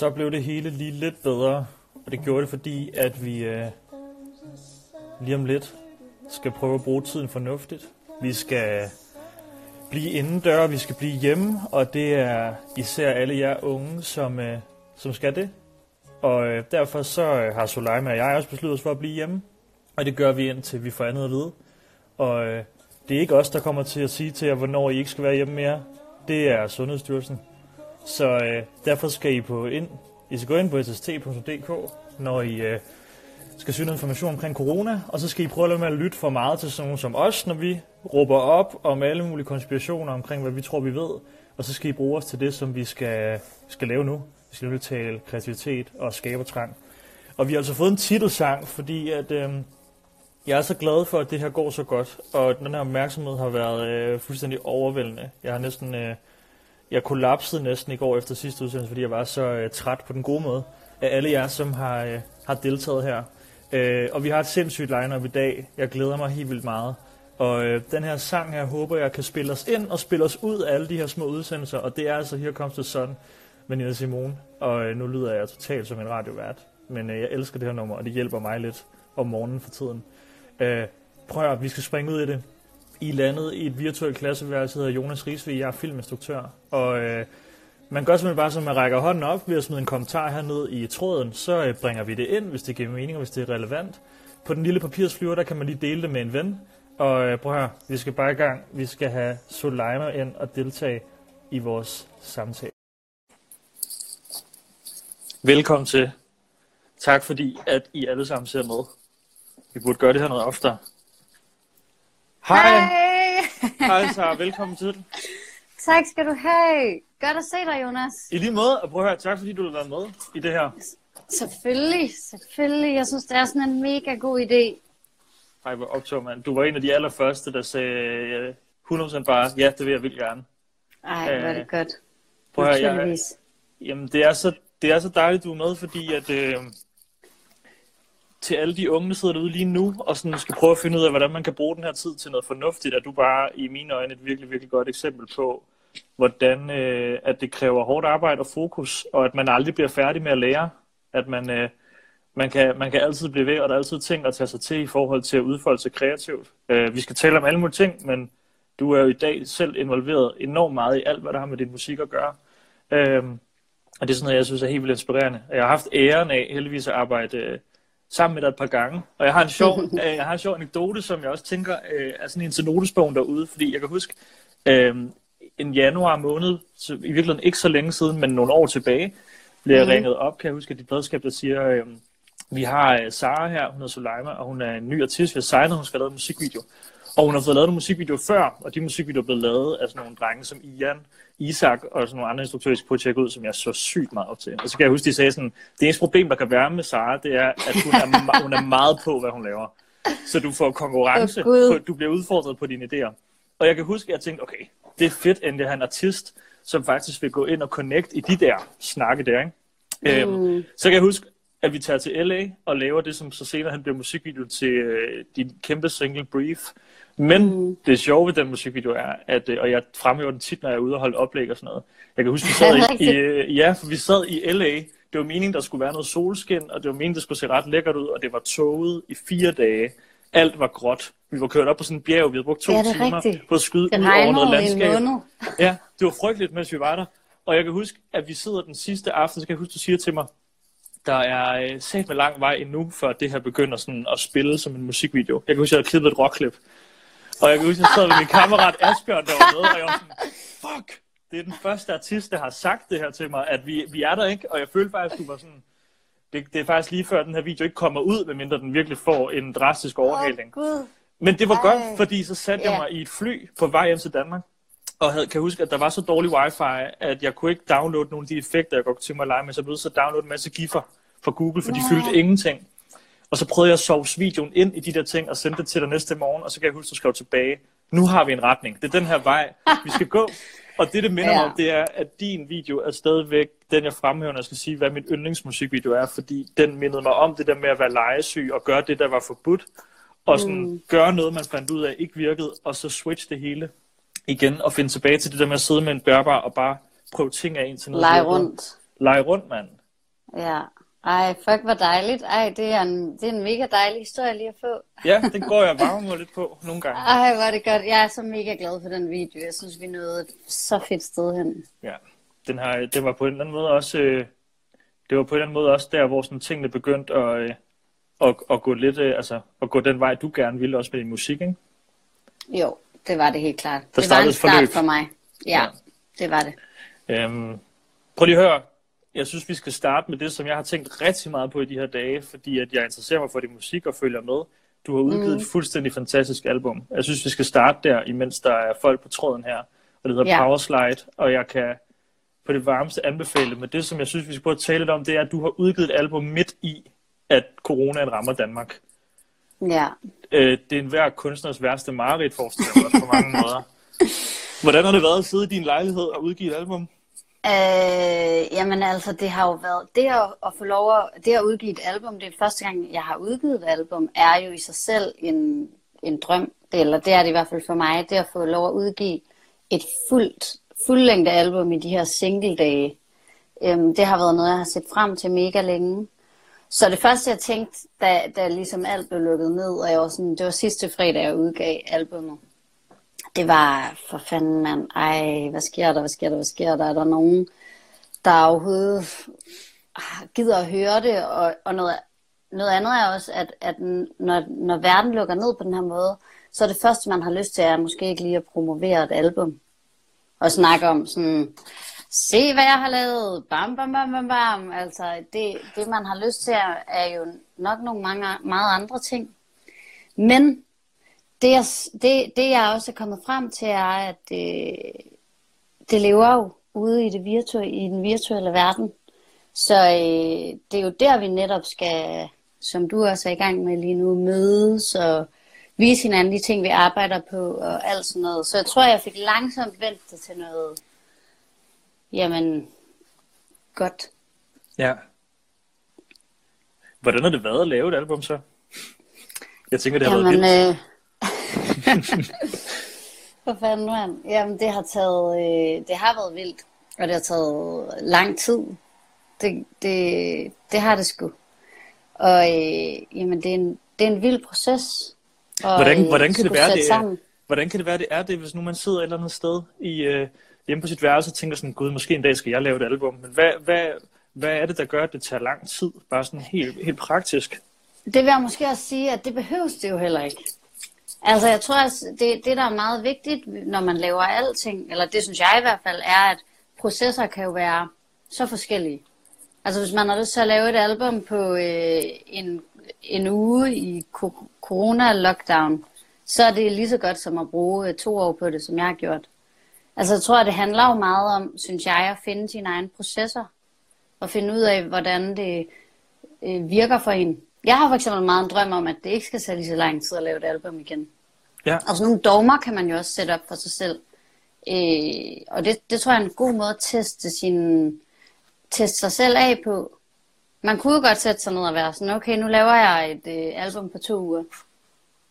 så blev det hele lige lidt bedre. Og det gjorde det, fordi at vi øh, lige om lidt skal prøve at bruge tiden fornuftigt. Vi skal blive indendør, vi skal blive hjemme, og det er især alle jer unge, som, øh, som skal det. Og øh, derfor så øh, har Soleima og jeg også besluttet os for at blive hjemme. Og det gør vi indtil vi får andet at vide. Og øh, det er ikke os, der kommer til at sige til jer, hvornår I ikke skal være hjemme mere. Det er Sundhedsstyrelsen. Så øh, derfor skal I på ind, I skal gå ind på sst.dk, når I øh, skal søge noget information omkring corona, og så skal I prøve at lade med at lytte for meget til sådan nogen som os, når vi råber op om alle mulige konspirationer omkring, hvad vi tror, vi ved, og så skal I bruge os til det, som vi skal, skal lave nu. Vi skal nemlig tale kreativitet og skabertrang. Og vi har altså fået en titelsang, fordi at, øh, jeg er så glad for, at det her går så godt, og den her opmærksomhed har været øh, fuldstændig overvældende. Jeg har næsten... Øh, jeg kollapsede næsten i går efter sidste udsendelse, fordi jeg var så øh, træt på den gode måde af alle jer, som har, øh, har deltaget her. Øh, og vi har et sindssygt line i dag. Jeg glæder mig helt vildt meget. Og øh, den her sang her håber jeg kan spille os ind og spille os ud af alle de her små udsendelser. Og det er altså Here Comes the Sun med Nina Simone. Og øh, nu lyder jeg totalt som en radiovært. Men øh, jeg elsker det her nummer, og det hjælper mig lidt om morgenen for tiden. Øh, prøv at vi skal springe ud i det. I landet i et virtuelt klasseværelse, hedder Jonas Risvig, Jeg er filminstruktør. Og øh, man gør simpelthen bare, som man rækker hånden op ved at smide en kommentar herned i tråden. Så øh, bringer vi det ind, hvis det giver mening, og hvis det er relevant. På den lille papirsflyver, der kan man lige dele det med en ven. Og øh, prøv her, vi skal bare i gang. Vi skal have Soleima ind og deltage i vores samtale. Velkommen til. Tak fordi, at I alle sammen ser med. Vi burde gøre det her noget oftere. Hej! Hej! Hej Sara, velkommen til. tak skal du have. Godt at se dig, Jonas. I lige måde, og prøv at høre, tak fordi du vil være med i det her. Selvfølgelig, selvfølgelig. Jeg synes, det er sådan en mega god idé. Ej, hvor optog, mand. Du var en af de allerførste, der sagde øh, 100% bare, ja, det vil jeg vildt gerne. Ej, hvor er Øh, det godt. Prøv at høre, jeg, jamen, det er, så, det er så dejligt, du er med, fordi at, øh, til alle de unge, der sidder derude lige nu, og sådan skal prøve at finde ud af, hvordan man kan bruge den her tid til noget fornuftigt, er du bare i mine øjne et virkelig, virkelig godt eksempel på, hvordan øh, at det kræver hårdt arbejde og fokus, og at man aldrig bliver færdig med at lære, at man, øh, man, kan, man kan altid blive ved, og der er altid ting at tage sig til i forhold til at udfolde sig kreativt. Øh, vi skal tale om alle mulige ting, men du er jo i dag selv involveret enormt meget i alt, hvad der har med din musik at gøre. Øh, og det er sådan noget, jeg synes er helt vildt inspirerende. Jeg har haft æren af heldigvis at arbejde øh, sammen med dig et par gange. Og jeg har en sjov, øh, jeg har en sjov anekdote, som jeg også tænker øh, er sådan en til notesbogen derude, fordi jeg kan huske øh, en januar måned, så i virkeligheden ikke så længe siden, men nogle år tilbage, blev jeg Mhm. ringet op, kan jeg huske, at dit pladskab, der siger, øh, vi har øh, Sara her, hun hedder Soleima, og hun er en ny artist, vi har signet, hun skal lavet en musikvideo. Og hun har fået lavet en musikvideo før, og de musikvideoer er blevet lavet af sådan nogle drenge som Ian, Isak og sådan nogle andre instruktører, jeg at tjekke ud, som jeg så sygt meget op til. Og så kan jeg huske, de sagde sådan, det eneste problem, der kan være med Sara, det er, at hun er, hun er meget på, hvad hun laver. Så du får konkurrence, på, du bliver udfordret på dine idéer. Og jeg kan huske, at jeg tænkte, okay, det er fedt, endelig at have en artist, som faktisk vil gå ind og connect i de der snakke der, ikke? Mm. Øhm, så kan jeg huske, at vi tager til LA og laver det, som så senere han bliver musikvideo til øh, din kæmpe single Brief. Men mm. det sjove ved den musikvideo er, at, øh, og jeg fremhæver den tit, når jeg er ude og holde oplæg og sådan noget. Jeg kan huske, vi sad i, i, øh, ja, for vi sad i LA. Det var meningen, der skulle være noget solskin, og det var meningen, det skulle se ret lækkert ud, og det var toget i fire dage. Alt var gråt. Vi var kørt op på sådan en bjerg, vi havde brugt to Ja, er timer rigtigt. på at skyde Det ud over noget landskab. Ja, det var frygteligt, mens vi var der. Og jeg kan huske, at vi sidder den sidste aften, så kan jeg huske, du siger til mig, der er øh, sat med lang vej endnu, før det her begynder sådan at spille som en musikvideo. Jeg kan huske, at jeg havde klippet et rockklip. Og jeg kan huske, at jeg sad med min kammerat Asbjørn, der var med, og jeg var sådan, fuck, det er den første artist, der har sagt det her til mig, at vi, vi er der ikke, og jeg følte faktisk, du var sådan, det, det er faktisk lige før den her video ikke kommer ud, medmindre den virkelig får en drastisk overhaling. Gud. Men det var Ej. godt, fordi så satte jeg Ja. mig i et fly på vej hjem til Danmark, og havde, kan huske, at der var så dårlig wifi, at jeg kunne ikke downloade nogle af de effekter, jeg godt kunne tænke mig at lege med, så jeg blev så downloade en masse giffer fra Google, for de Nej. fyldte ingenting. Og så prøvede jeg at sove videoen ind i de der ting og sendte det til dig næste morgen, og så kan jeg huske, at skrev tilbage, nu har vi en retning. Det er den her vej, vi skal gå. Og det, det minder mig Ja. om, det er, at din video er stadigvæk den, jeg fremhæver, når jeg skal sige, hvad min yndlingsmusikvideo er, fordi den mindede mig om det der med at være legesyg og gøre det, der var forbudt, og sådan mm. gøre noget, man fandt ud af ikke virkede, og så switch det hele igen og finde tilbage til det der med at sidde med en bærbar og bare prøve ting af indtil noget Lege rundt. Lege rundt, mand. Ja. Ej, fuck, hvor dejligt. Ej, det er en, det er en mega dejlig historie lige at få. Ja, den går jeg varme mig lidt på nogle gange. Ej, hvor er det godt. Jeg er så mega glad for den video. Jeg synes, vi nåede et så fedt sted hen. Ja, den, har, den var på en eller anden måde også... Øh, det var på en eller anden måde også der, hvor sådan tingene begyndte at, øh, at, at gå lidt, øh, altså, at gå den vej, du gerne ville også med din musik, ikke? Jo, det var det helt klart. Der det var en start forløb. for mig. Ja, Ja. ja, det var det. Øhm, prøv lige at høre. Jeg synes, vi skal starte med det, som jeg har tænkt rigtig meget på i de her dage, fordi at jeg interesserer mig for din musik og følger med. Du har udgivet mm. et fuldstændig fantastisk album. Jeg synes, vi skal starte der, imens der er folk på tråden her. Og det hedder Ja. Powerslide, og jeg kan på det varmeste anbefale. Men det, som jeg synes, vi skal prøve at tale lidt om, det er, at du har udgivet et album midt i, at coronaen rammer Danmark. Ja. Øh, det er en hver kunstners værste mareridt, forestiller jeg mig på mange måder. Hvordan har det været at sidde i din lejlighed og udgive et album? Øh, jamen altså, det har jo været, det at, at få lov at, det at udgive et album, det er første gang, jeg har udgivet et album, er jo i sig selv en, en drøm, det, eller det er det i hvert fald for mig, det at få lov at udgive et fuldt, fuldlængde album i de her single-dage. Øhm, det har været noget, jeg har set frem til mega længe. Så det første, jeg tænkte, da, da ligesom alt blev lukket ned, og jeg var sådan, det var sidste fredag, jeg udgav albumet. Det var for fanden, mand. Ej, hvad sker der, hvad sker der, hvad sker der? Er der nogen, der overhovedet ah, gider at høre det? Og, og noget, noget andet er også, at, at når, når verden lukker ned på den her måde, så er det første, man har lyst til, er måske ikke lige at promovere et album. Og snakke om sådan, se hvad jeg har lavet, bam, bam, bam, bam, bam. Altså, det, det man har lyst til, er, jo nok nogle mange, meget andre ting. Men det jeg, det, det, jeg også er kommet frem til, er, at det, det lever jo ude i, det virtu- i den virtuelle verden. Så øh, det er jo der, vi netop skal, som du også er i gang med lige nu, mødes og vise hinanden de ting, vi arbejder på og alt sådan noget. Så jeg tror, jeg fik langsomt vendt det til noget, jamen, godt. Ja. Hvordan har det været at lave et album så? Jeg tænker, det har Jamen, været vildt. øh... For fanden, mand. Jamen, det har taget, øh, det har været vildt, og det har taget lang tid. Det, det, det har det sgu. Og øh, jamen, det er, en, det er en vild proces. Og, Hvordan, hvordan, kan det være, det, sammen. er, hvordan kan det være, det er det, hvis nu man sidder et eller andet sted i, øh, hjemme på sit værelse og tænker sådan, gud, måske en dag skal jeg lave et album. Men hvad, hvad, hvad er det, der gør, at det tager lang tid? Bare sådan helt, helt praktisk. Det vil jeg måske også sige, at det behøves det jo heller ikke. Altså, jeg tror, at det, det, der er meget vigtigt, når man laver alting, eller det synes jeg i hvert fald, er, at processer kan jo være så forskellige. Altså, hvis man har lyst til at lave et album på øh, en, en uge i corona-lockdown, så er det lige så godt som at bruge øh, to år på det, som jeg har gjort. Altså, jeg tror, at det handler jo meget om, synes jeg, at finde sine egne processer, og finde ud af, hvordan det øh, virker for en. Jeg har for eksempel meget en drøm om, at det ikke skal tage lige så lang tid at lave et album igen. Ja, Og sådan nogle dogmer kan man jo også sætte op for sig selv. Øh, og det, det tror jeg er en god måde at teste, sin, teste sig selv af på. Man kunne jo godt sætte sig ned og være sådan, okay, nu laver jeg et øh, album på to uger.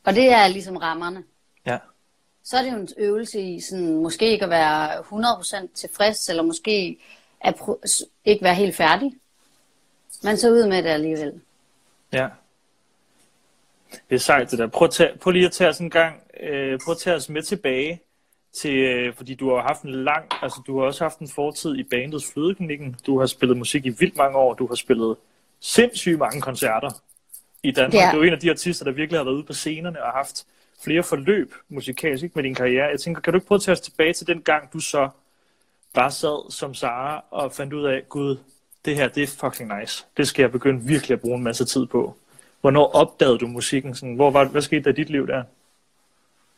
Og det er ligesom rammerne. Så er det jo en øvelse i sådan, måske ikke at være 100% tilfreds, eller måske at ikke være helt færdig. Men så ud med det alligevel. Ja. Det er sejt det der. Prøv, at tage, prøv lige at tage os en gang, øh, prøv at tage os med tilbage til, øh, fordi du har haft en lang, altså du har også haft en fortid i bandet Flydeklinikken. Du har spillet musik i vildt mange år. Du har spillet sindssygt mange koncerter i Danmark. Ja. Du er en af de artister, der virkelig har været ude på scenerne og haft flere forløb musikalsk ikke, med din karriere. Jeg tænker, kan du ikke prøve at tage os tilbage til den gang, du så bare sad som Sara og fandt ud af, gud, det her, det er fucking nice. Det skal jeg begynde virkelig at bruge en masse tid på. Hvornår opdagede du musikken? Sådan, hvor var, hvad skete der i dit liv der?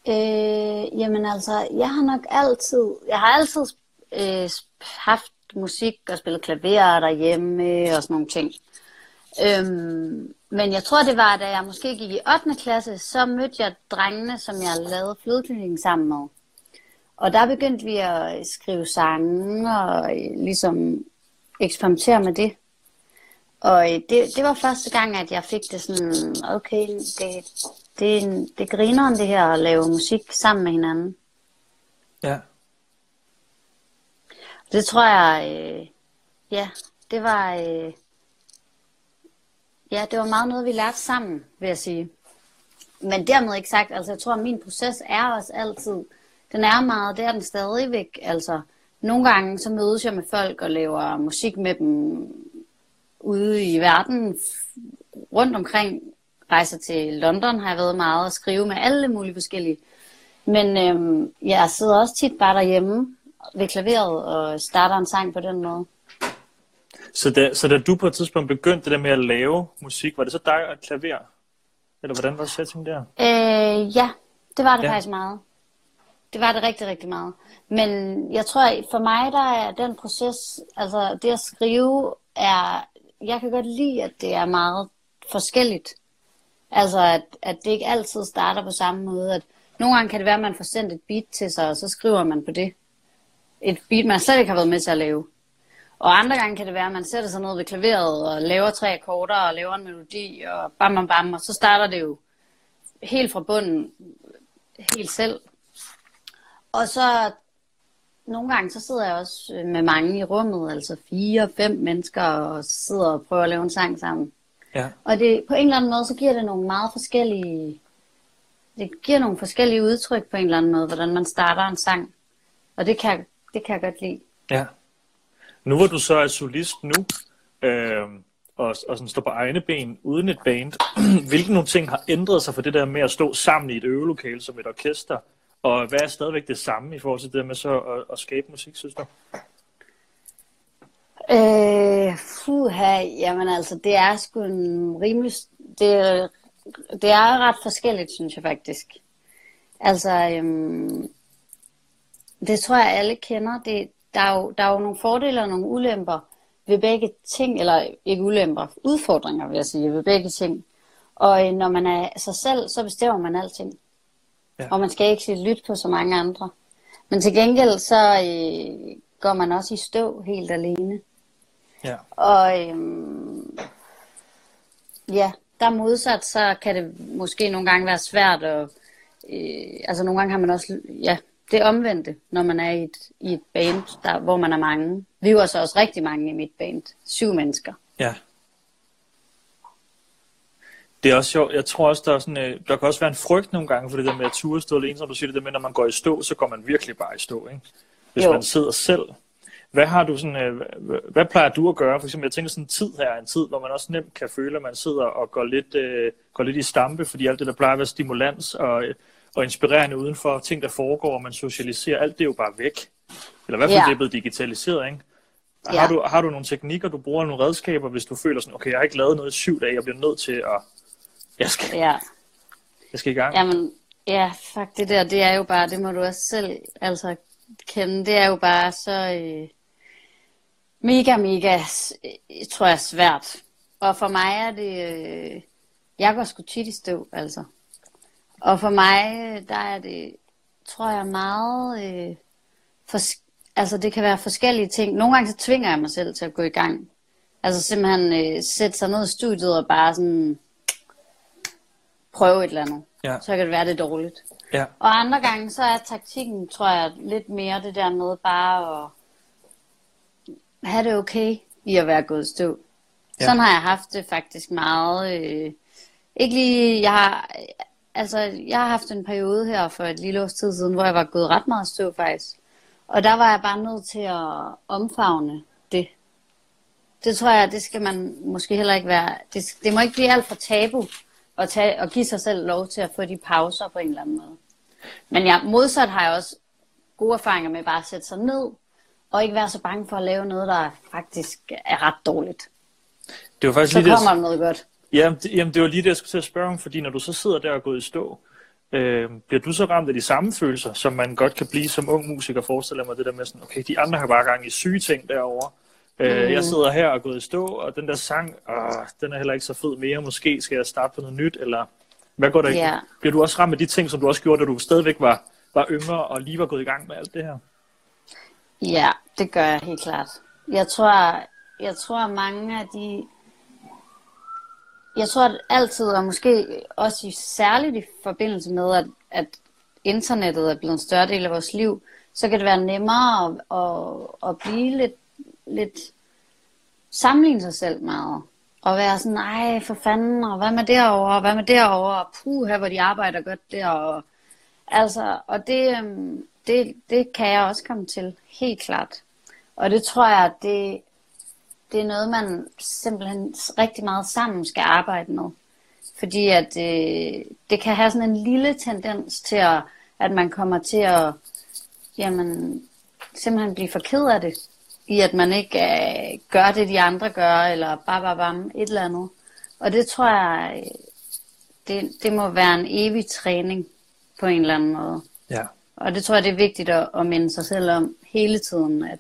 Øh, jamen altså, jeg har nok altid, jeg har altid øh, haft musik og spillet klaver derhjemme og sådan nogle ting. Øhm, men jeg tror, det var, da jeg måske gik i 8. klasse, så mødte jeg drengene, som jeg lavede flødeklinikken sammen med. Og der begyndte vi at skrive sange og øh, ligesom eksperimentere med det. Og øh, det, det var første gang, at jeg fik det sådan, okay, det, det, det griner om det her at lave musik sammen med hinanden. Ja. Det tror jeg, øh, ja, det var, øh, Ja, det var meget noget, vi lærte sammen, vil jeg sige. Men dermed ikke sagt, altså jeg tror, at min proces er også altid, den er meget, det er den stadigvæk. Altså, nogle gange så mødes jeg med folk og laver musik med dem ude i verden, rundt omkring, rejser til London, har jeg været meget og skrive med alle mulige forskellige. Men øhm, jeg sidder også tit bare derhjemme ved klaveret og starter en sang på den måde. Så da, så da du på et tidspunkt begyndte det der med at lave musik, var det så dig og klaver? Eller hvordan var setting der? Øh, ja, det var det Ja. faktisk meget. Det var det rigtig, rigtig meget. Men jeg tror, for mig, der er den proces, altså det at skrive, er, jeg kan godt lide, at det er meget forskelligt. Altså, at, at det ikke altid starter på samme måde. At nogle gange kan det være, at man får sendt et beat til sig, og så skriver man på det. Et beat, man slet ikke har været med til at lave. Og andre gange kan det være, at man sætter sig ned ved klaveret og laver tre akkorder og laver en melodi og bam, bam, bam, og så starter det jo helt fra bunden, helt selv. Og så nogle gange, så sidder jeg også øh, med mange i rummet, altså fire, fem mennesker, og sidder og prøver at lave en sang sammen. Ja. Og det, på en eller anden måde, så giver det nogle meget forskellige, det giver nogle forskellige udtryk på en eller anden måde, hvordan man starter en sang. Og det kan, det kan jeg godt lide. Ja. Nu hvor du så er solist nu, øh, og, og sådan står på egne ben uden et band, hvilke nogle ting har ændret sig for det der med at stå sammen i et øvelokale som et orkester, og hvad er stadigvæk det samme i forhold til det der med så at, at skabe musik, synes du? Øh, fuha, jamen altså, det er sgu en rimelig, det, det er ret forskelligt, synes jeg faktisk. Altså, øhm, det tror jeg alle kender. Det, der, er jo, der er jo nogle fordele og nogle ulemper ved begge ting, eller ikke ulemper, udfordringer vil jeg sige, ved begge ting. Og øh, når man er sig selv, så bestemmer man alting. Ja. Og man skal ikke lytte på så mange andre. Men til gengæld, så øh, går man også i stå helt alene. Ja. Og øhm, ja, der modsat, så kan det måske nogle gange være svært at, øh, altså nogle gange har man også, ja, det omvendte, når man er i et, i et band, der, hvor man er mange. Vi var så også rigtig mange i mit band, syv mennesker. Ja. Det er også sjovt. Jeg tror også, der, er sådan, øh, der kan også være en frygt nogle gange for det der med at ture stå alene, som du siger det der med, når man går i stå, så går man virkelig bare i stå, ikke? Hvis Jo. man sidder selv. Hvad har du sådan, øh, hvad, plejer du at gøre? For eksempel, jeg tænker sådan en tid her er en tid, hvor man også nemt kan føle, at man sidder og går lidt, øh, går lidt i stampe, fordi alt det, der plejer at være stimulans og, øh, og inspirerende udenfor, ting, der foregår, og man socialiserer, alt det er jo bare væk. Eller i hvert fald, Ja. det er blevet digitaliseret, ikke? Ja. Har, du, har du nogle teknikker, du bruger nogle redskaber, hvis du føler sådan, okay, jeg har ikke lavet noget i syv dage, jeg bliver nødt til at, jeg skal, Ja, jeg skal i gang. jamen, ja, fuck det der, det er jo bare, det må du også selv altså kende, det er jo bare så øh, mega, mega, øh, tror jeg, svært. Og for mig er det, øh, jeg går sgu tit i stå, altså. Og for mig, der er det, tror jeg, meget, øh, fors- altså det kan være forskellige ting. Nogle gange så tvinger jeg mig selv til at gå i gang. Altså simpelthen øh, sætte sig ned i studiet og bare sådan prøve et eller andet. Ja. Så kan det være, det er dårligt. Ja. Og andre gange, så er taktikken, tror jeg, lidt mere det der med bare at have det okay i at være gået stå. Ja. Sådan har jeg haft det faktisk meget. Øh, ikke lige, jeg har, altså, jeg har haft en periode her for et lille års tid siden, hvor jeg var gået ret meget stå faktisk. Og der var jeg bare nødt til at omfavne det. Det tror jeg, det skal man måske heller ikke være. Det, det må ikke blive alt for tabu at, tage, at give sig selv lov til at få de pauser på en eller anden måde. Men jeg, modsat har jeg også gode erfaringer med bare at sætte sig ned, og ikke være så bange for at lave noget, der faktisk er ret dårligt. Det var faktisk Så lige det, kommer der noget godt. Jamen det, jamen, det var lige det, jeg skulle til at spørge om, fordi når du så sidder der og går i stå, øh, bliver du så ramt af de samme følelser, som man godt kan blive som ung musiker, forestiller mig det der med sådan, okay, de andre har bare gang i syge ting derovre. Øh, Mm. Jeg sidder her og går i stå, og den der sang, åh, den er heller ikke så fed mere, måske skal jeg starte på noget nyt, eller hvad går der Ja. Bliver du også ramt af de ting, som du også gjorde, da du stadigvæk var, var yngre og lige var gået i gang med alt det her? Ja, det gør jeg helt klart. Jeg tror, jeg tror mange af de... Jeg tror at altid, og måske også i, særligt i forbindelse med, at, at internettet er blevet en større del af vores liv, så kan det være nemmere at, at, at blive lidt, lidt sammenligne sig selv meget. og være sådan, nej, for fanden, og hvad med derovre, og hvad med derovre, og puh, her hvor de arbejder godt der, og, altså, og det, øhm, det, det kan jeg også komme til, helt klart. Og det tror jeg, det, det er noget, man simpelthen rigtig meget sammen skal arbejde med. Fordi at øh, det kan have sådan en lille tendens til, at, at man kommer til at jamen, simpelthen blive for ked af det. I at man ikke øh, gør det, de andre gør, eller bare, bare, bare et eller andet. Og det tror jeg, øh, det, det må være en evig træning på en eller anden måde. Ja. Og det tror jeg, det er vigtigt at, at minde sig selv om hele tiden, at,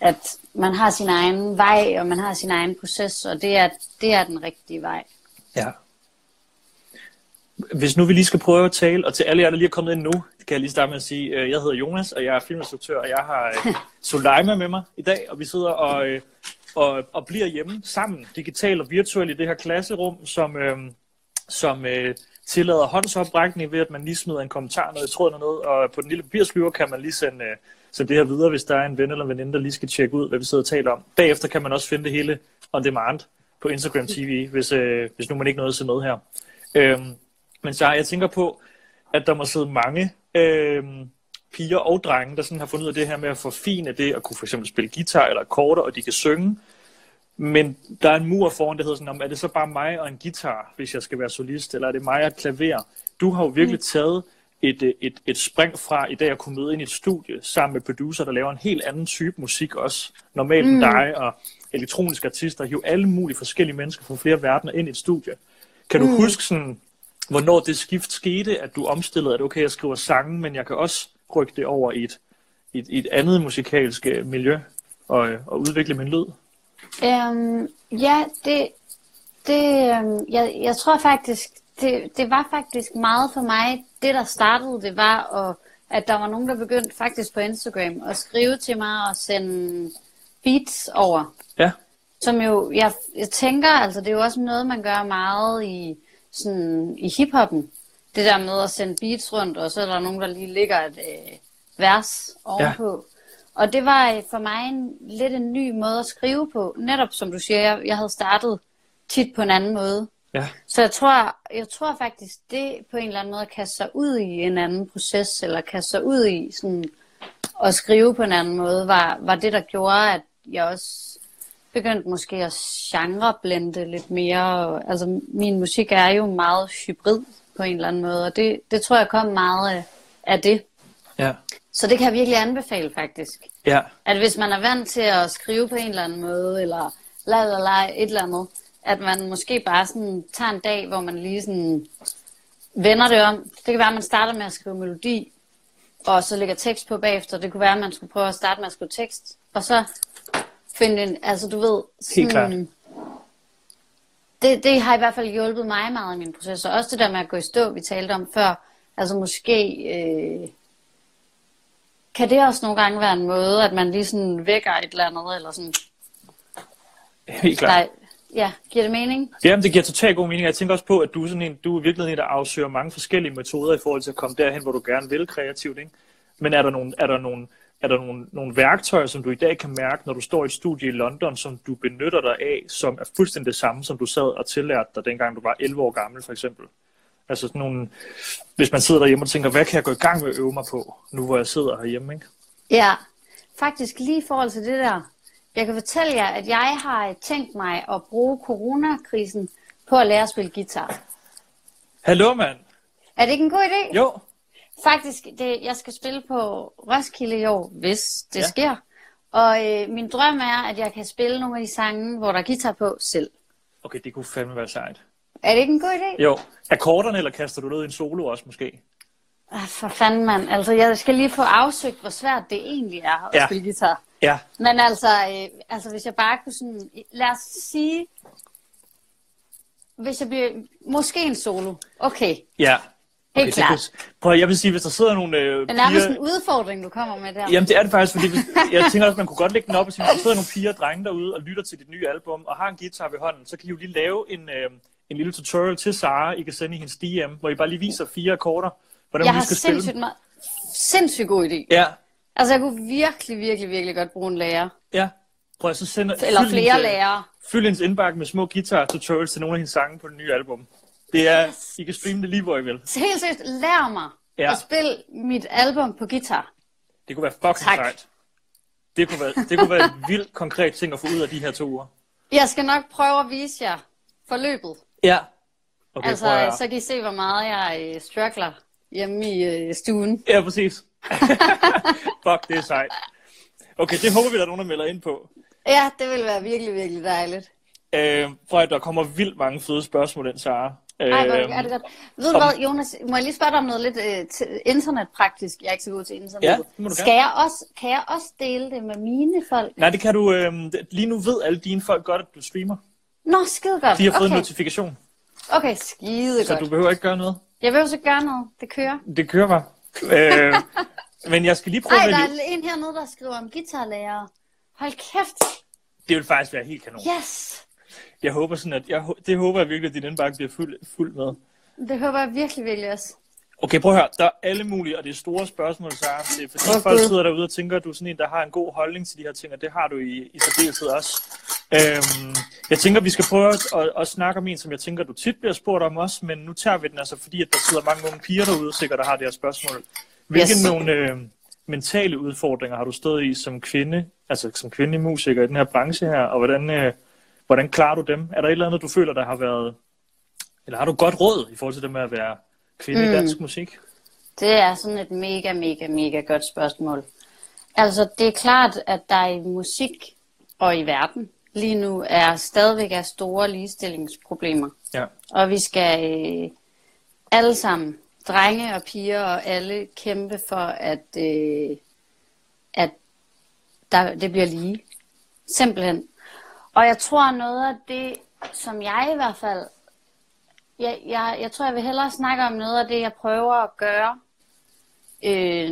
at man har sin egen vej, og man har sin egen proces, og det er, det er den rigtige vej. Ja. Hvis nu vi lige skal prøve at tale, og til alle jer, der lige er kommet ind nu, kan jeg lige starte med at sige, at jeg hedder Jonas, og jeg er filminstruktør, og jeg har øh, Soleima med mig i dag, og vi sidder og, øh, og, og bliver hjemme sammen, digitalt og virtuelt i det her klasserum, som, øh, som øh, tillader håndsoprækning ved, at man lige smider en kommentar ned i tråden og noget, og på den lille papirsflyver kan man lige sende, øh, sende det her videre, hvis der er en ven eller en veninde, der lige skal tjekke ud, hvad vi sidder og taler om. Bagefter kan man også finde det hele on demand på Instagram TV, hvis, øh, hvis nu man ikke nåede at se med her. Øhm, men så jeg tænker på, at der må sidde mange øh, piger og drenge, der sådan har fundet ud af det her med at forfine det, at kunne for eksempel spille guitar eller akkorder, og de kan synge. Men der er en mur foran, der hedder sådan, er det så bare mig og en guitar, hvis jeg skal være solist, eller er det mig og et klaver? Du har jo virkelig mm. taget et, øh, et, et spring fra i dag at kunne møde ind i et studie sammen med producer, der laver en helt anden type musik også. Normalt mm. dig og elektroniske artister, hive alle mulige forskellige mennesker fra flere verdener ind i et studie. Kan du mm. huske sådan, hvornår det skift skete, at du omstillede, at okay, jeg skriver sange, men jeg kan også rykke det over i et, et, et andet musikalsk øh, miljø og, og udvikle min lyd? Um, ja, det, det um, jeg, jeg tror faktisk, det, det var faktisk meget for mig, det der startede, det var, at, at der var nogen, der begyndte faktisk på Instagram at skrive til mig og sende beats over. Ja. Som jo, jeg, jeg tænker, altså det er jo også noget, man gør meget i, sådan, i hiphoppen. Det der med at sende beats rundt, og så er der nogen, der lige ligger et øh, vers ovenpå. Ja. Og det var øh, for mig en, lidt en ny måde at skrive på. Netop som du siger, jeg, jeg havde startet tit på en anden måde. Ja. Så jeg tror, jeg tror faktisk, det på en eller anden måde kaste sig ud i en anden proces, eller kaste sig ud i sådan, at skrive på en anden måde, var, var det, der gjorde, at jeg også begyndte måske at genreblende lidt mere. Altså, min musik er jo meget hybrid på en eller anden måde, og det, det tror jeg kom meget af, af det. Ja. Så det kan jeg virkelig anbefale faktisk. Ja. At hvis man er vant til at skrive på en eller anden måde, eller la la la et eller andet, at man måske bare sådan tager en dag, hvor man lige sådan vender det om. Det kan være, at man starter med at skrive melodi, og så lægger tekst på bagefter. Det kunne være, at man skulle prøve at starte med at skrive tekst, og så finde en, altså du ved, sådan, Helt klart. Det, det har i hvert fald hjulpet mig meget i min proces, og også det der med at gå i stå, vi talte om før, altså måske, øh, kan det også nogle gange være en måde, at man lige sådan vækker et eller andet, eller sådan, Helt klart. Ja, giver det mening? Jamen, det giver totalt god mening. Jeg tænker også på, at du er, sådan en, du er i virkeligheden en, der afsøger mange forskellige metoder i forhold til at komme derhen, hvor du gerne vil kreativt. Ikke? Men er der nogle, er der nogle, er der nogle, nogle værktøjer, som du i dag kan mærke, når du står i et studie i London, som du benytter dig af, som er fuldstændig det samme, som du sad og tillærte dig, dengang du var 11 år gammel, for eksempel? Altså sådan nogle, hvis man sidder derhjemme og tænker, hvad kan jeg gå i gang med at øve mig på, nu hvor jeg sidder herhjemme, ikke? Ja, faktisk lige i forhold til det der. Jeg kan fortælle jer, at jeg har tænkt mig at bruge coronakrisen på at lære at spille guitar. Hallo, mand! Er det ikke en god idé? Jo, Faktisk, det, jeg skal spille på Roskilde i år, hvis det Ja. sker. Og øh, min drøm er, at jeg kan spille nogle af de sange, hvor der er guitar på selv. okay, det kunne fandme være sejt. Er det ikke en god idé? Jo, akkorderne, eller kaster du noget i en solo også måske? Ah, for fanden, mand. Altså, jeg skal lige få afsøgt, hvor svært det egentlig er at ja. spille guitar. Ja, Men altså, øh, altså, hvis jeg bare kunne sådan... Lad os sige... Hvis jeg bliver... Måske en solo. Okay, ja. helt det klart. kunne- Prøv jeg vil sige, hvis der sidder nogle øh, Det er nærmest piger... en udfordring, du kommer med der. Jamen det er det faktisk, fordi hvis, jeg tænker også, man kunne godt lægge den op og sige, hvis der sidder nogle piger og drenge derude og lytter til dit nye album og har en guitar ved hånden, så kan I jo lige lave en, øh, en lille tutorial til Sara, I kan sende i hendes DM, hvor I bare lige viser fire akkorder, hvordan jeg har lige skal spille sindssygt dem. meget... Sindssygt god idé. Ja, Altså, jeg kunne virkelig, virkelig, virkelig godt bruge en lærer. ja. Prøv at så sende... Eller flere hendes, øh, lærere. Fyld hendes indbakke med små guitar tutorials til nogle af hendes sange på det nye album. Det er, Yes. I kan streame det lige, hvor I vil. Helt seriøst, lær mig Ja. at spille mit album på guitar. Det kunne være fucking Tak. sejt. Det kunne, være, det kunne være en vildt konkret ting at få ud af de her to uger. Jeg skal nok prøve at vise jer forløbet. Ja. Okay, altså, så kan I se, hvor meget jeg øh, struggler hjemme i øh, stuen. Ja, præcis. Fuck, det er sejt. Okay, det håber vi, der er nogen, der melder ind på. Ja, det vil være virkelig, virkelig dejligt. Øh, for at der kommer vildt mange fede spørgsmål ind, Sara. Øh, Ej, hvor er det godt. Ved du om- hvad, Jonas, må jeg lige spørge dig om noget lidt øh, til internetpraktisk? Jeg er ikke så god til internet. Ja, det må du Skal gerne. jeg også, kan jeg også dele det med mine folk? Nej, det kan du... Øh, lige nu ved alle dine folk godt, at du streamer. Nå, skide godt. De har fået en okay. notifikation, okay, skide så godt. du behøver ikke gøre noget. Jeg vil jo så gøre noget. Det kører. Det kører bare. øh, men jeg skal lige prøve Ej, at der er en hernede, der skriver om guitarlærer. Hold kæft. Det vil faktisk være helt kanon. Yes. Jeg håber sådan, at... Jeg, det håber jeg virkelig, at din indbakke bliver fuld, fuld med. Det håber jeg virkelig, virkelig også. Okay, prøv at høre. Der er alle mulige, og det er store spørgsmål, Sara. Det er fordi oh, folk sidder derude og tænker, at du er sådan en, der har en god holdning til de her ting, og det har du i, i særdeleshed også. Øhm, jeg tænker, vi skal prøve at, at, at snakke om en, som jeg tænker, du tit bliver spurgt om også, men nu tager vi den altså, fordi at der sidder mange unge piger derude, sikkert, der har det her spørgsmål. Hvilke Yes. nogle øh, mentale udfordringer har du stået i som kvinde, altså som kvindelig musiker i den her branche her, og hvordan, øh, hvordan klarer du dem? Er der et eller andet, du føler, der har været, eller har du godt råd i forhold til det med at være kvinde mm. i dansk musik? Det er sådan et mega, mega, mega godt spørgsmål. Altså, det er klart, at der i musik og i verden lige nu er stadigvæk er store ligestillingsproblemer. Ja. Og vi skal øh, alle sammen, drenge og piger og alle, kæmpe for, at, øh, at der, det bliver lige. Simpelthen. Og jeg tror noget af det, som jeg i hvert fald, jeg, jeg, jeg tror, jeg vil hellere snakke om noget af det, jeg prøver at gøre, øh,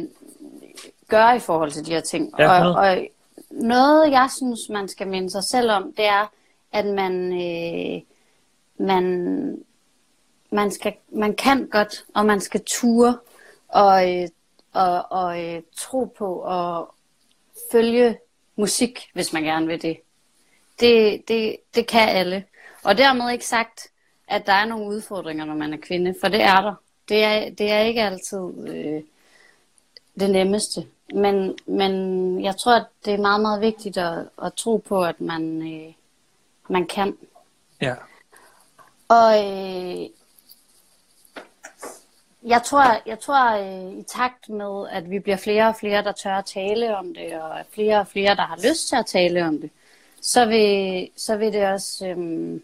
gøre i forhold til de her ting. Ja, og, noget. og noget, jeg synes, man skal minde sig selv om, det er, at man, øh, man, man, skal, man kan godt, og man skal ture og, øh, og, og øh, tro på og følge musik, hvis man gerne vil det. Det, det, det kan alle. Og dermed ikke sagt, at der er nogle udfordringer, når man er kvinde, for det er der. Det er, det er ikke altid øh, det nemmeste. Men, men jeg tror, at det er meget, meget vigtigt at, at tro på, at man, øh, man kan. Ja. Og øh, jeg tror, jeg tror øh, i takt med, at vi bliver flere og flere, der tør at tale om det, og flere og flere, der har lyst til at tale om det, så vil, så vil det også øh,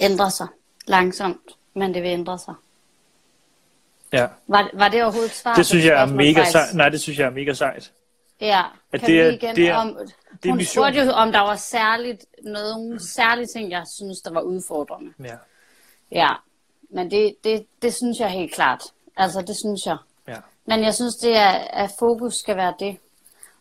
ændre sig langsomt, men det vil ændre sig. ja. Var, var det overhovedet et svar? Det synes jeg er mega sejt. Nej, det synes jeg er mega sejt. Ja, At kan det vi er- igen det er- om... det er Hun mission. spurgte jo, om der var særligt nogle særlige ting, jeg synes, der var udfordrende. Ja. Ja, men det, det, det synes jeg helt klart. Altså, det synes jeg. Ja. Men jeg synes, det er, at fokus skal være det.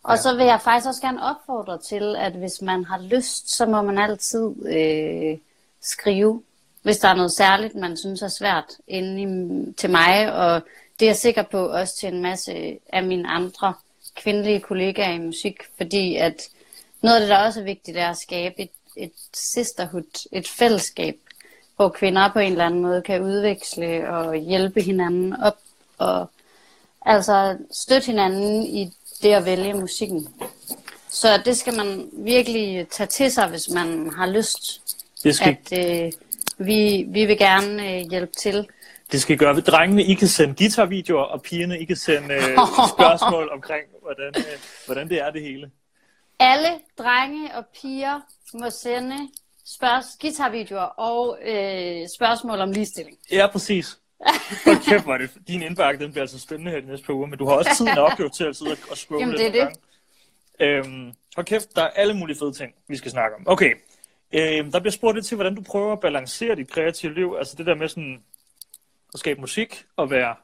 Og ja. så vil jeg faktisk også gerne opfordre til, at hvis man har lyst, så må man altid øh, skrive, hvis der er noget særligt, man synes er svært inde i, til mig. Og det er jeg sikker på også til en masse af mine andre kvindelige kollegaer i musik, fordi at noget af det, der også er vigtigt, er at skabe et, et sisterhood, et fællesskab, hvor kvinder på en eller anden måde kan udveksle og hjælpe hinanden op og altså støtte hinanden i det at vælge musikken. Så det skal man virkelig tage til sig, hvis man har lyst, det skal, at øh, vi, vi vil gerne øh, hjælpe til. det skal gøre. Drengene, I kan sende guitarvideoer, og pigerne, I kan sende øh, spørgsmål omkring, hvordan, øh, hvordan det er det hele. Alle drenge og piger må sende spørg- guitarvideoer og øh, spørgsmål om ligestilling. Ja, præcis. Hold kæft, hvor er det. Din indbakke, den bliver altså spændende her de næste par uger, men du har også tid nok jo til at sidde og scrolle Jamen, lidt det er nogle gange. Øhm, hold kæft, der er alle mulige fede ting, vi skal snakke om. Okay, øhm, der bliver spurgt lidt til, hvordan du prøver at balancere dit kreative liv. Altså det der med sådan at skabe musik og være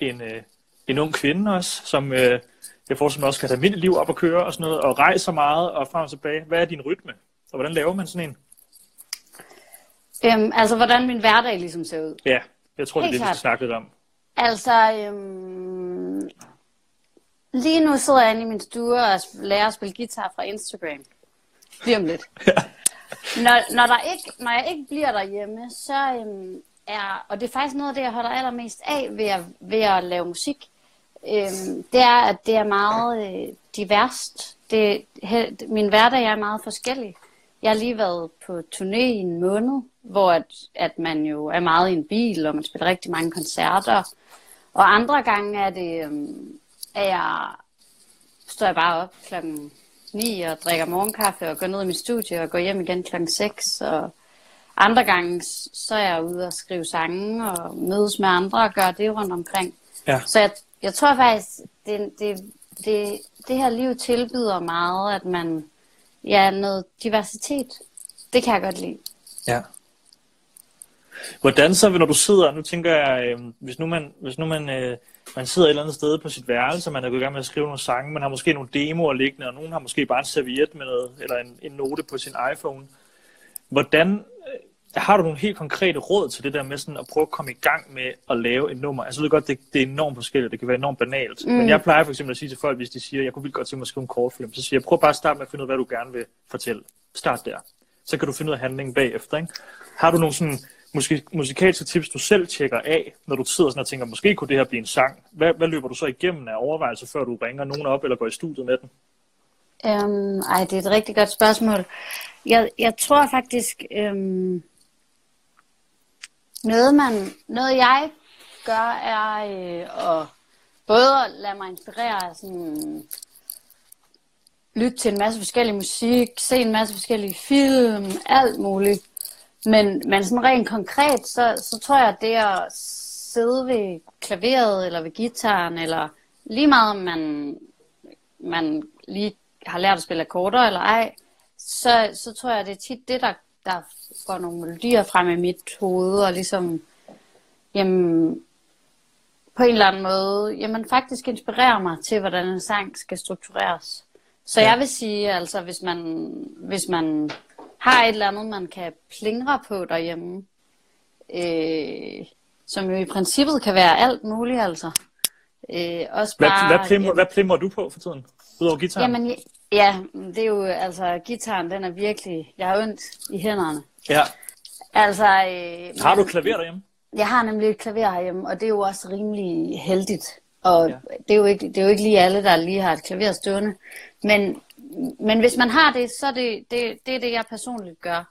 en, øh, en ung kvinde også, som øh, jeg får som også kan have almindeligt liv op at køre og sådan noget, og rejser meget og frem og tilbage. Hvad er din rytme? Og hvordan laver man sådan en? Øhm, altså, hvordan min hverdag ligesom ser ud. Ja, jeg tror, det er Helt det, vi skal klart. snakke lidt om. Altså, øhm, lige nu sidder jeg inde i min stue og lærer at spille guitar fra Instagram. Lige om lidt. når, når, der ikke, når jeg ikke bliver derhjemme, så øhm, er, og det er faktisk noget af det, jeg holder allermest af ved at, ved at lave musik, øhm, det er, at det er meget øh, diverst. Det, he, min hverdag er meget forskellig. Jeg har lige været på turné i en måned, hvor at, at man jo er meget i en bil, og man spiller rigtig mange koncerter. Og andre gange er det, øhm, at jeg står jeg bare op klokken 9 og drikker morgenkaffe og går ned i mit studie og går hjem igen klokken 6. Og andre gange så er jeg ude og skrive sange og mødes med andre og gøre det rundt omkring. Ja. Så jeg, jeg tror faktisk, det, det, det, det her liv tilbyder meget, at man, ja, noget diversitet. Det kan jeg godt lide. Ja. Hvordan så, når du sidder, nu tænker jeg, øh, hvis nu man, hvis nu man, øh, man sidder et eller andet sted på sit værelse, man er gået i gang med at skrive nogle sange, man har måske nogle demoer liggende, og nogen har måske bare en serviet med noget, eller en, en note på sin iPhone. Hvordan, øh, har du nogle helt konkrete råd til det der med sådan at prøve at komme i gang med at lave et nummer? Altså jeg ved godt, det, det er enormt forskelligt, det kan være enormt banalt, mm. men jeg plejer for eksempel at sige til folk, hvis de siger, jeg kunne vildt godt tænke mig at skrive en kortfilm, så siger jeg, prøv bare at starte med at finde ud af, hvad du gerne vil fortælle. Start der. Så kan du finde ud af handlingen bagefter. Ikke? Har du nogle sådan musik- musikalske tips, du selv tjekker af, når du sidder sådan og tænker, måske kunne det her blive en sang? Hvad, hvad løber du så igennem af overvejelser, før du ringer nogen op eller går i studiet med den? Øhm, ej, det er et rigtig godt spørgsmål. Jeg, jeg tror faktisk, øhm, noget, man, noget jeg gør, er øh, at både at lade mig inspirere af sådan lytte til en masse forskellig musik, se en masse forskellige film, alt muligt. Men, men sådan rent konkret, så, så tror jeg, at det at sidde ved klaveret eller ved gitaren, eller lige meget om man, man lige har lært at spille akkorder eller ej, så, så tror jeg, det er tit det, der, der får nogle melodier frem i mit hoved, og ligesom, jamen, på en eller anden måde, jamen faktisk inspirerer mig til, hvordan en sang skal struktureres. Så ja. jeg vil sige, altså hvis man, hvis man har et eller andet, man kan plingre på derhjemme, øh, som jo i princippet kan være alt muligt, altså. Øh, også bare, hvad, hvad, plimrer, hvad plimrer du på for tiden, udover gitaren? Jamen, ja, det er jo, altså, gitaren, den er virkelig, jeg har ondt i hænderne. Ja. Altså, øh, har du klaver derhjemme? Jeg har nemlig et klaver herhjemme, og det er jo også rimelig heldigt. Og ja. det, er jo ikke, det er jo ikke lige alle, der lige har et klaver stående. Men, men hvis man har det, så er det, det, det er det, jeg personligt gør.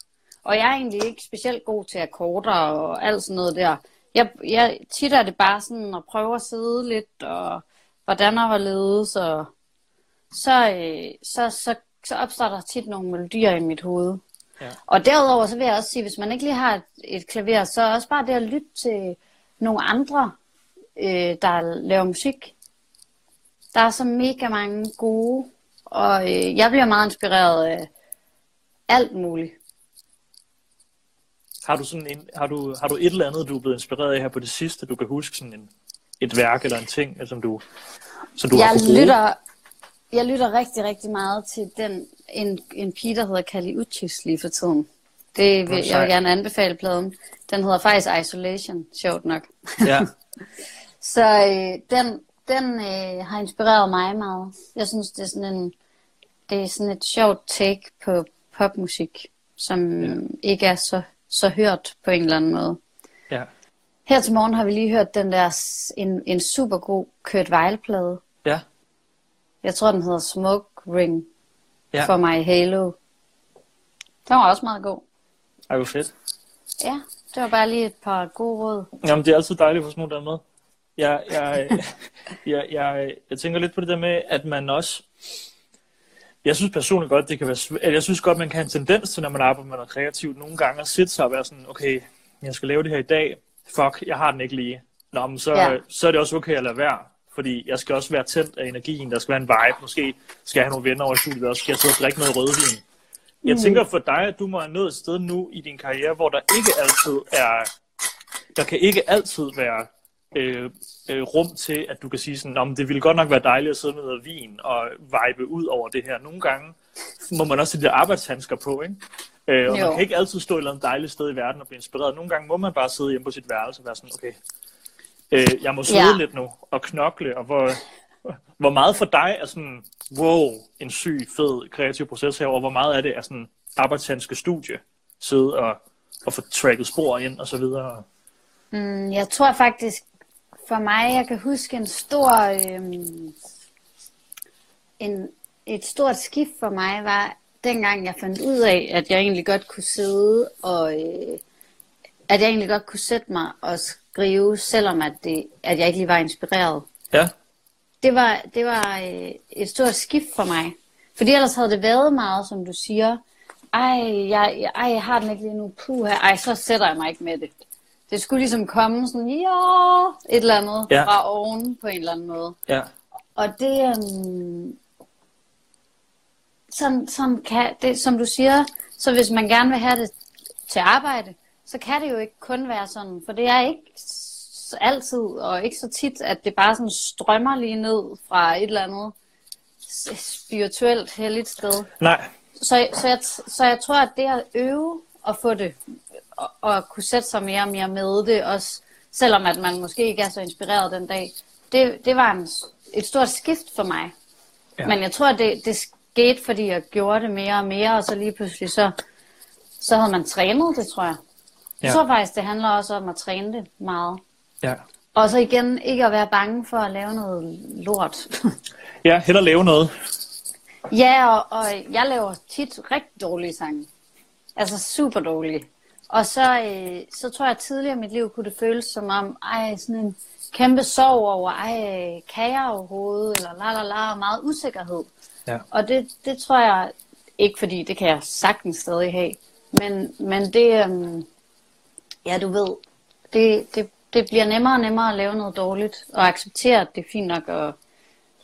Og jeg er egentlig ikke specielt god til akkorder og alt sådan noget der. Jeg, jeg tit er det bare sådan at prøve at sidde lidt, og hvordan og hvorledes, og så, øh, så, så, så opstår der tit nogle melodier i mit hoved. Ja. Og derudover så vil jeg også sige, hvis man ikke lige har et, et klaver, så også bare det at lytte til nogle andre, øh, der laver musik. Der er så mega mange gode, og øh, jeg bliver meget inspireret af alt muligt. Har du, sådan en, har, du, har du et eller andet, du er blevet inspireret af her på det sidste, du kan huske sådan en, et værk eller en ting, som du, som du jeg har lytter, jeg lytter rigtig, rigtig meget til den, en, en pige, der hedder Kali Uchis lige for tiden. Det vil, jeg vil gerne anbefale pladen. Den hedder faktisk Isolation, sjovt nok. Ja. Så øh, den, den øh, har inspireret mig meget. Jeg synes, det er sådan en, det er sådan et sjovt take på popmusik, som ja. ikke er så, så hørt på en eller anden måde. Ja. Her til morgen har vi lige hørt den der, en, en super god Kurt Weill-plade. Ja. Jeg tror, den hedder Smoke Ring ja. for My Halo. Den var også meget god. Ej, hvor fedt. Ja, det var bare lige et par gode råd. Jamen, det er altid dejligt at få sådan der med. Jeg, jeg, jeg, jeg, jeg tænker lidt på det der med, at man også... Jeg synes personligt godt, det kan være. Jeg synes godt, man kan have en tendens til, når man arbejder med noget kreativt, nogle gange at sætte sig og være sådan, okay, jeg skal lave det her i dag. Fuck, jeg har den ikke lige. Nå, men så, ja. så er det også okay at lade være. Fordi jeg skal også være tændt af energien. Der skal være en vibe. Måske skal jeg have nogle venner over studiet, og skal jeg sidde og drikke noget rødvin. Jeg mm. tænker for dig, at du må have nået et sted nu i din karriere, hvor der ikke altid er... Der kan ikke altid være øh, øh, rum til, at du kan sige sådan, om det ville godt nok være dejligt at sidde med noget vin og vibe ud over det her. Nogle gange må man også have de der arbejdshandsker på, ikke? Øh, og jo. man kan ikke altid stå et eller andet dejligt sted i verden og blive inspireret. Nogle gange må man bare sidde hjemme på sit værelse og være sådan, okay, øh, jeg må sidde ja. lidt nu og knokle, og hvor, hvor meget for dig er sådan, wow, en syg, fed, kreativ proces her, og hvor meget af det er sådan, arbejdshandske studie sidde og, og få tracket spor ind og så videre? Mm, jeg tror faktisk, for mig, jeg kan huske en stor, øhm, en, et stort skift for mig var, dengang jeg fandt ud af, at jeg egentlig godt kunne sidde og, øh, at jeg egentlig godt kunne sætte mig og skrive, selvom at, det, at jeg ikke lige var inspireret. Ja. Det var, det var øh, et stort skift for mig. Fordi ellers havde det været meget, som du siger, ej, jeg, ej, jeg har den ikke lige nu, puh her, ej, så sætter jeg mig ikke med det. Det skulle ligesom komme sådan, ja, et eller andet Ja. fra oven på en eller anden måde. Ja. Og det, øhm, sådan, sådan kan, det, som du siger, så hvis man gerne vil have det til arbejde, så kan det jo ikke kun være sådan, for det er ikke altid, og ikke så tit, at det bare sådan strømmer lige ned fra et eller andet spirituelt helligt sted. Nej. Så, så, jeg, så jeg tror, at det at øve og få det, og, og kunne sætte sig mere og mere med det, også selvom at man måske ikke er så inspireret den dag, det, det var en, et stort skift for mig. Ja. Men jeg tror, at det, det skete, fordi jeg gjorde det mere og mere, og så lige pludselig så, så havde man trænet det, tror jeg. Jeg Ja. tror faktisk, det handler også om at træne det meget. Ja. Og så igen, ikke at være bange for at lave noget lort. Ja, hellere lave noget. Ja, og, og jeg laver tit rigtig dårlige sange. Altså super dårlige. Og så, øh, så tror jeg, at tidligere i mit liv kunne det føles som om, ej, sådan en kæmpe sorg over, ej, kan jeg overhovedet, eller la la la, og meget usikkerhed. Ja. Og det, det tror jeg, ikke fordi det kan jeg sagtens stadig have, men, men det, øhm, ja du ved, det, det, det bliver nemmere og nemmere at lave noget dårligt, og acceptere, at det er fint nok at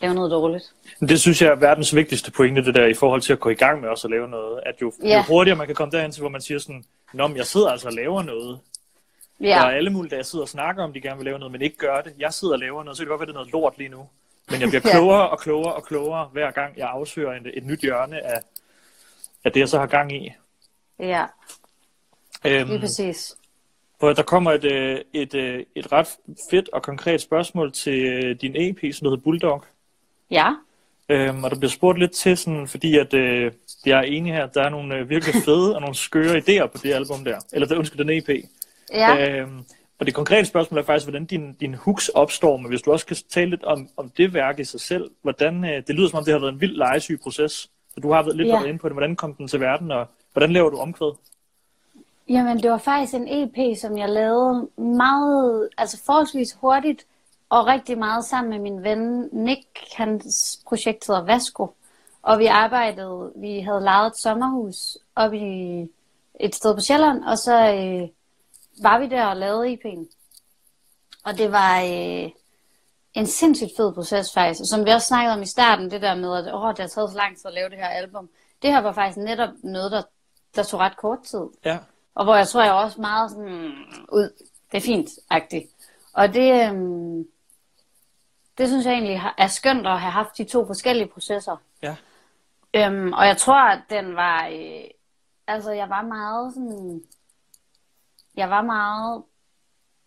lave noget dårligt. Det synes jeg er verdens vigtigste pointe, det der i forhold til at gå i gang med også at lave noget. At jo, Ja. jo hurtigere man kan komme derhen til, hvor man siger sådan, Nå, men jeg sidder altså og laver noget. Ja. Der Ja, er alle mulige, der sidder og snakker om, de gerne vil lave noget, men ikke gør det. Jeg sidder og laver noget, så kan det godt være, det er noget lort lige nu. Men jeg bliver Ja. klogere og klogere og klogere, hver gang jeg afsøger et, et nyt hjørne af, af det, jeg så har gang i. ja, Øhm, lige præcis. For der kommer et, øh, et, øh, et ret fedt og konkret spørgsmål til øh, din EP, som hedder Bulldog. Ja, Øhm, og der bliver spurgt lidt til, sådan, fordi at, øh, jeg er enig her, at der er nogle øh, virkelig fede og nogle skøre idéer på det album der. Eller undskyld, den EP. ja. Øhm, og det konkrete spørgsmål er faktisk, hvordan din, din hooks opstår, men hvis du også kan tale lidt om, om det værk i sig selv, hvordan, øh, det lyder som om, det har været en vild legesyg proces. Så du har været lidt Ja. været inde på det. Hvordan kom den til verden, og hvordan laver du omkvæd? Jamen, det var faktisk en EP, som jeg lavede meget, altså forholdsvis hurtigt, og rigtig meget sammen med min ven Nick. Hans projekt hedder Vasco. Og vi arbejdede, vi havde lejet et sommerhus op i et sted på Sjælland, og så øh, var vi der og lavede EP'en. Og det var øh, en sindssygt fed proces faktisk. Og som vi også snakkede om i starten, det der med, at åh, det har taget så lang tid at lave det her album. Det her var faktisk netop noget, der, der tog ret kort tid. Ja. Og hvor jeg tror, jeg var også meget sådan, ud, det er fint, agtigt. Og det, øhm, det synes jeg egentlig er skønt at have haft de to forskellige processer. Ja. Øhm, og jeg tror, at den var, øh, altså jeg var meget sådan, jeg var meget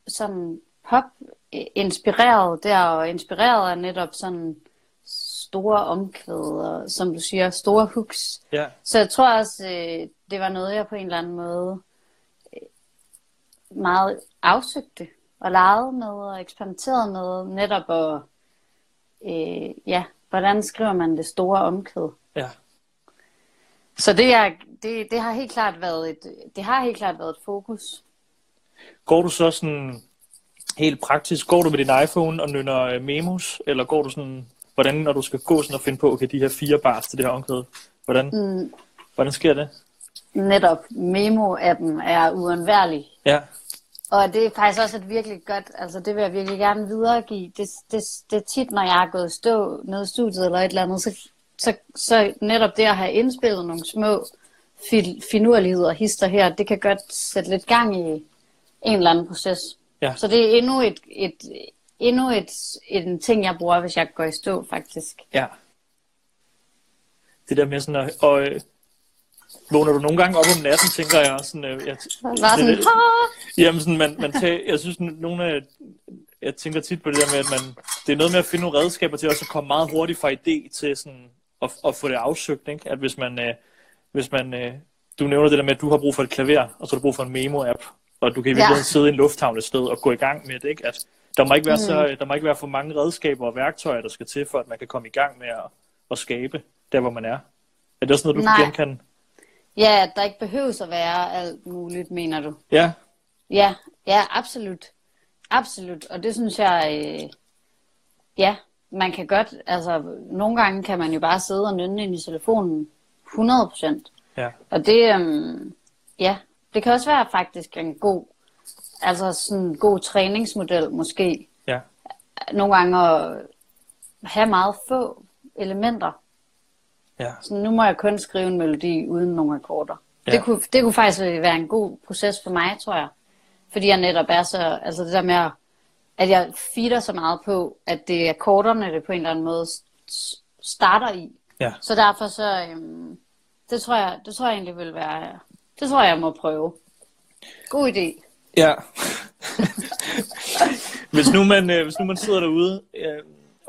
sådan pop inspireret der, og inspireret af netop sådan store omkvæd, og som du siger, store hooks. Ja. Så jeg tror også, øh, det var noget, jeg på en eller anden måde øh, meget afsøgte og legede med og eksperimenterede med netop at, øh, ja, hvordan skriver man det store omkvæd. Ja. Så det, er, det, det har helt klart været et, det har helt klart været et fokus. Går du så sådan helt praktisk, går du med din iPhone og nynner øh, memos, eller går du sådan, hvordan når du skal gå sådan og finde på, okay, de her fire bars til det her omkvæd, hvordan, mm. hvordan sker det? Netop memo-appen er uundværlig. Ja, Og det er faktisk også et virkelig godt, altså det vil jeg virkelig gerne videregive. Det, det, det er tit, når jeg har gået og stå nede i studiet eller et eller andet, så, så, så netop det at have indspillet nogle små finurligheder, hister her, det kan godt sætte lidt gang i en eller anden proces. Ja. Så det er endnu et, et endnu et, en ting, jeg bruger, hvis jeg går i stå, faktisk. ja. Det der med sådan at, og, øh, vågner du nogle gange op om natten, tænker jeg sådan, øh, jeg, Bare sådan, det-! Jamen sådan, man, man tager, jeg synes, nogle af, jeg tænker tit på det der med, at man, det er noget med at finde nogle redskaber til også at komme meget hurtigt fra idé til sådan, at, at få det afsøgt, ikke? At hvis man, øh, hvis man, øh, du nævner det der med, at du har brug for et klaver, og så har du brug for en memo-app, og du kan i virkeligheden ja. sidde i en lufthavn et sted og gå i gang med det, ikke? At der må ikke være, mm. så, der må ikke være for mange redskaber og værktøjer, der skal til, for at man kan komme i gang med at, at skabe der, hvor man er. Er det også noget, du Nej. kan genkende? Ja, der ikke behøves at være alt muligt, mener du? Ja. Ja, ja, absolut. Absolut. Og det synes jeg, øh, ja, man kan godt, altså nogle gange kan man jo bare sidde og nynne ind i telefonen 100 procent. Ja. Og det, øhm, ja, det kan også være faktisk en god, altså sådan en god træningsmodel måske. Ja. Nogle gange at have meget få elementer. Ja. Så nu må jeg kun skrive en melodi uden nogle akkorder. Ja. Det, kunne, det kunne faktisk være en god proces for mig, tror jeg. Fordi jeg netop er så, altså det der med, at jeg feeder så meget på, at det er akkorderne, det på en eller anden måde starter i. Ja. Så derfor så, øhm, det tror jeg, det tror jeg egentlig vil være, det tror jeg, jeg må prøve. God idé. Ja. hvis, nu man, øh, hvis nu man sidder derude øh,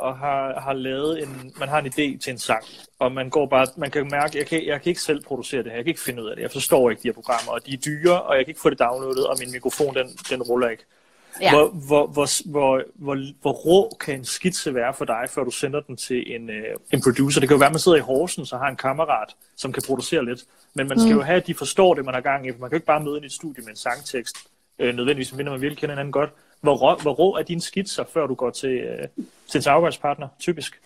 og har, har lavet en, man har en idé til en sang, og man går bare, man kan mærke, jeg kan, jeg kan ikke selv producere det her, jeg kan ikke finde ud af det, jeg forstår ikke de her programmer, og de er dyre, og jeg kan ikke få det downloadet, og min mikrofon, den, den ruller ikke. Ja. Hvor, hvor, hvor, hvor, hvor, hvor rå kan en skitse være for dig, før du sender den til en, øh, en producer? Det kan jo være, at man sidder i Horsens og har en kammerat, som kan producere lidt. Men man skal mm. jo have, at de forstår det, man har gang i. Man kan jo ikke bare møde ind i et studie med en sangtekst, øh, nødvendigvis, men man vil kende hinanden godt. Hvor rå, hvor rå er dine skitser, før du går til, øh, til samarbejdspartner, typisk?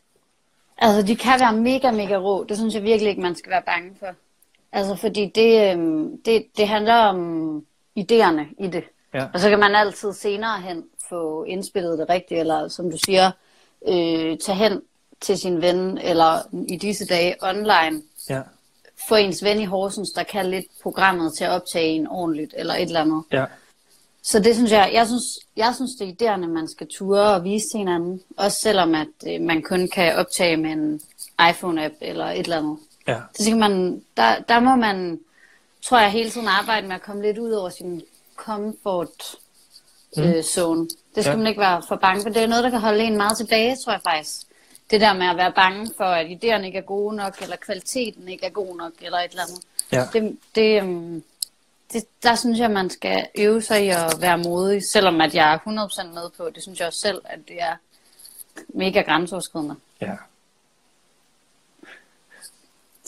Altså, de kan være mega, mega rå. Det synes jeg virkelig ikke, man skal være bange for. Altså, fordi det, øh, det, det handler om idéerne i det. Ja. Og så kan man altid senere hen få indspillet det rigtigt, eller som du siger, øh, tage hen til sin ven, eller i disse dage online. Ja. Få ens ven i Horsens, der kan lidt programmet til at optage en ordentligt, eller et eller andet. Ja. Så det synes jeg, jeg synes, jeg synes det er idéerne, man skal ture og vise til hinanden. Også selvom at øh, man kun kan optage med en iPhone-app eller et eller andet. Ja. Så skal man, der, der må man, tror jeg, hele tiden arbejde med at komme lidt ud over sin comfort mm. øh, zone. Det skal ja. man ikke være for bange for. Det er noget, der kan holde en meget tilbage, tror jeg faktisk. Det der med at være bange for, at idéerne ikke er gode nok, eller kvaliteten ikke er god nok, eller et eller andet. Ja. Det, det, um, det, der synes jeg, man skal øve sig i at være modig, selvom at jeg er 100% med på, det synes jeg også selv, at det er mega grænseoverskridende. Ja.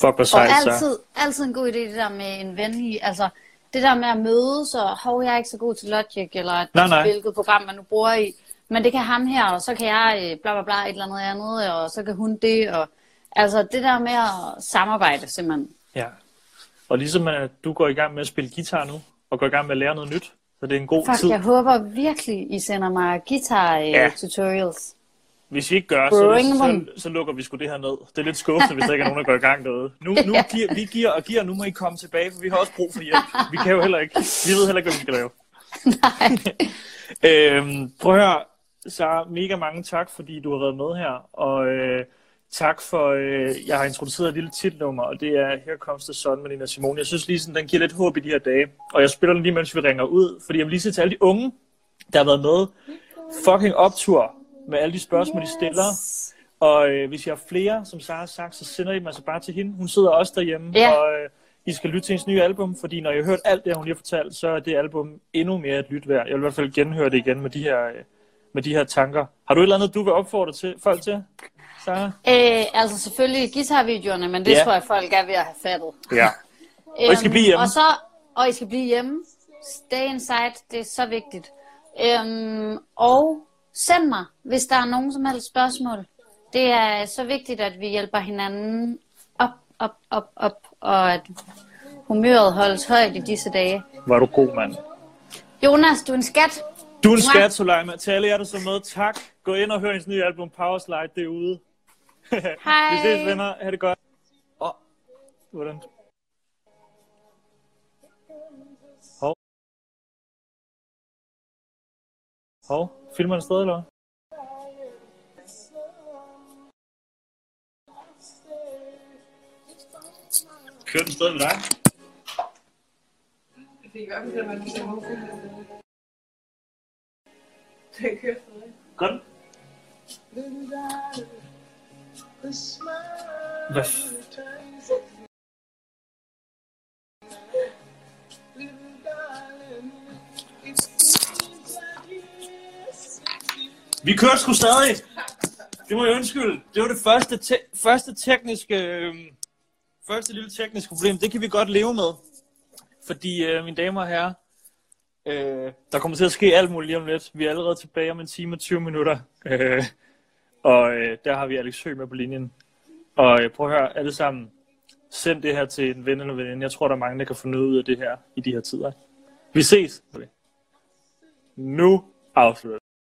Fuck, hvor sejt, Og altid, altid en god idé, det der med en ven i, altså det der med at mødes, og hov, jeg er ikke så god til Logic, eller nej, nej. hvilket program man nu bruger i, men det kan ham her, og så kan jeg øh, bla bla bla et eller andet andet, og så kan hun det, og altså det der med at samarbejde simpelthen. Ja, og ligesom at du går i gang med at spille guitar nu, og går i gang med at lære noget nyt, så det er en god Fuck, tid. jeg håber virkelig, I sender mig guitar øh, ja. tutorials. Hvis I ikke gør, så, så, så lukker vi sgu det her ned. Det er lidt skuffende, hvis der ikke er nogen, der går i gang derude. Nu, nu giver, vi giver og giver, nu må I komme tilbage, for vi har også brug for hjælp. Vi kan jo heller ikke, vi ved heller ikke, hvad vi skal lave. Nej. øhm, prøv at høre, så mega mange tak, fordi du har været med her. Og øh, tak for, øh, jeg har introduceret et lille titelnummer, og det er Her Comes the Sun med Nina Simone. Jeg synes lige sådan, den giver lidt håb i de her dage. Og jeg spiller den lige, mens vi ringer ud, fordi jeg vil lige sige til alle de unge, der har været med. Fucking optur med alle de spørgsmål, yes. de stiller. Og øh, hvis jeg har flere, som Sara har sagt, så sender I dem altså bare til hende. Hun sidder også derhjemme, ja. og øh, I skal lytte til hendes nye album, fordi når jeg har hørt alt det, hun lige har fortalt, så er det album endnu mere et lyt værd. Jeg vil i hvert fald genhøre det igen med de her, øh, med de her tanker. Har du et eller andet, du vil opfordre til, folk til, Sara? Øh, altså selvfølgelig guitarvideoerne, men det ja. tror jeg, folk er ved at have fattet. Ja. Og I skal blive hjemme. Og, så, og I skal blive hjemme. Stay inside, det er så vigtigt. Øhm, og Send mig, hvis der er nogen som helst spørgsmål. Det er så vigtigt, at vi hjælper hinanden op, op, op, op, og at humøret holdes højt i disse dage. Var du god, mand. Jonas, du er en skat. Du er en skat, Soleima. Til alle jer, der så med, tak. Gå ind og hør hendes nye album, Powerslide, det er ude. Hej. vi ses, venner. Ha' det godt. Åh, oh. hvordan? Hov. Hov. Filmer den stadig, eller Kører den stadig med dig? Jeg fik i hvert fald det, man kan den kører stadig. Gør? Vi kører sgu stadig. Det må jeg undskylde. Det var det første, te- første tekniske... Øh, første lille tekniske problem. Det kan vi godt leve med. Fordi, øh, mine damer og herrer, øh, der kommer til at ske alt muligt lige om lidt. Vi er allerede tilbage om en time og 20 minutter. Øh, og øh, der har vi Alex Høgh med på linjen. Og øh, prøv at høre, alle sammen, send det her til en ven eller veninde. Jeg tror, der er mange, der kan få noget ud af det her i de her tider. Vi ses. Okay. Nu afslutter